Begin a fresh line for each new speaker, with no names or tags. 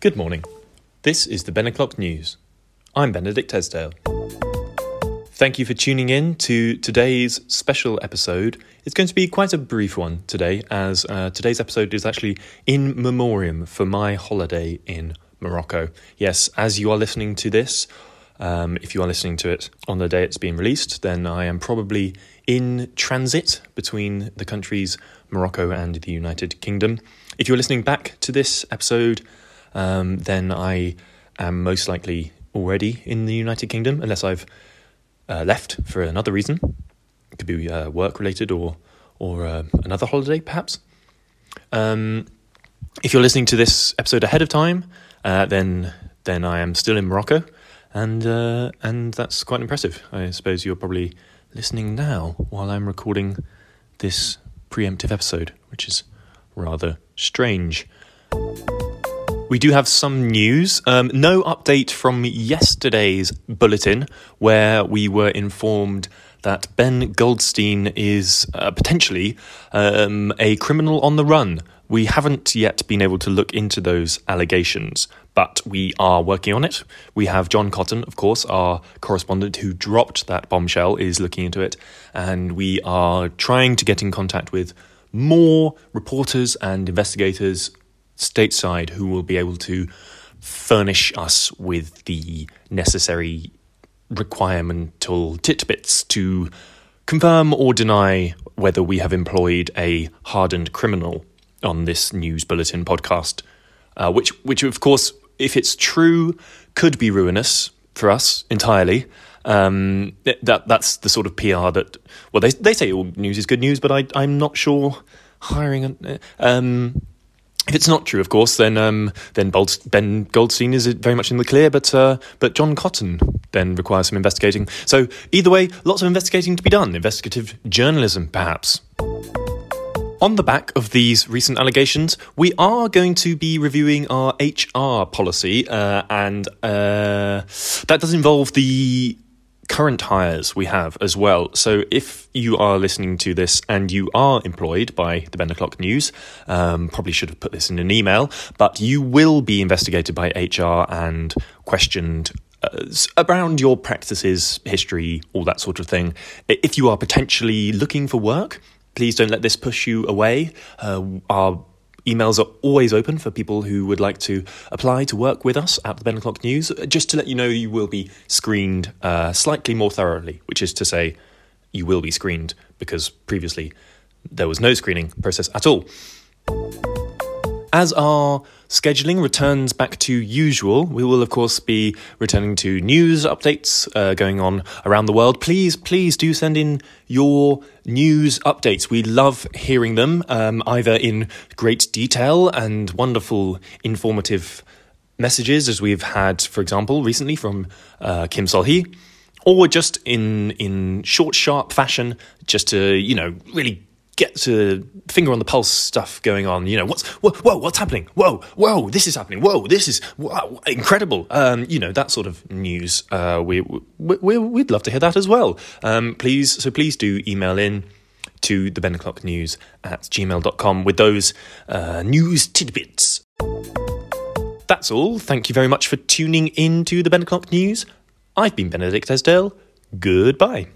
Good morning. This is the Ben O'Clock News. I'm Benedict Esdale. Thank you for tuning in to today's special episode. It's going to be quite a brief one today, as uh, today's episode is actually in memoriam for my holiday in Morocco. Yes, as you are listening to this, um, if you are listening to it on the day it's being released, then I am probably in transit between the countries Morocco and the United Kingdom. If you're listening back to this episode, um, then I am most likely already in the United Kingdom, unless I've uh, left for another reason. It could be uh, work related or or uh, another holiday, perhaps. Um, if you're listening to this episode ahead of time, uh, then then I am still in Morocco, and uh, and that's quite impressive. I suppose you're probably listening now while I'm recording this preemptive episode, which is rather strange. We do have some news. Um, no update from yesterday's bulletin, where we were informed that Ben Goldstein is uh, potentially um, a criminal on the run. We haven't yet been able to look into those allegations, but we are working on it. We have John Cotton, of course, our correspondent who dropped that bombshell, is looking into it, and we are trying to get in contact with more reporters and investigators stateside who will be able to furnish us with the necessary requiremental titbits to confirm or deny whether we have employed a hardened criminal on this news bulletin podcast, uh, which, which of course, if it's true, could be ruinous for us entirely. Um, that that's the sort of PR that well they they say all news is good news, but I I'm not sure hiring um, if it's not true, of course, then um, then Ben Goldstein is very much in the clear, but uh, but John Cotton then requires some investigating. So either way, lots of investigating to be done. Investigative journalism, perhaps. On the back of these recent allegations, we are going to be reviewing our HR policy, uh, and uh, that does involve the current hires we have as well. So if you are listening to this and you are employed by the Ben O'Clock News, um, probably should have put this in an email, but you will be investigated by HR and questioned uh, around your practices, history, all that sort of thing. If you are potentially looking for work, please don't let this push you away. Uh, our Emails are always open for people who would like to apply to work with us at the Ben O'Clock News. Just to let you know, you will be screened uh, slightly more thoroughly, which is to say, you will be screened because previously there was no screening process at all. As our scheduling returns back to usual, we will, of course, be returning to news updates uh, going on around the world. Please, please do send in your news updates. We love hearing them, um, either in great detail and wonderful, informative messages, as we've had, for example, recently from uh, Kim Sol-hee, or just in in short, sharp fashion, just to you know really get to finger on the pulse stuff going on. You know, what's whoa, whoa what's happening? Whoa, whoa, this is happening. Whoa, this is wow, incredible. Um, you know that sort of news. Uh, we, we we'd love to hear that as well. Um, please, so please do email in to the Ben O'Clock News at gmail.com with those uh, news tidbits. That's all. Thank you very much for tuning in to the Ben O'Clock News. I've been Benedict Esdale. Goodbye.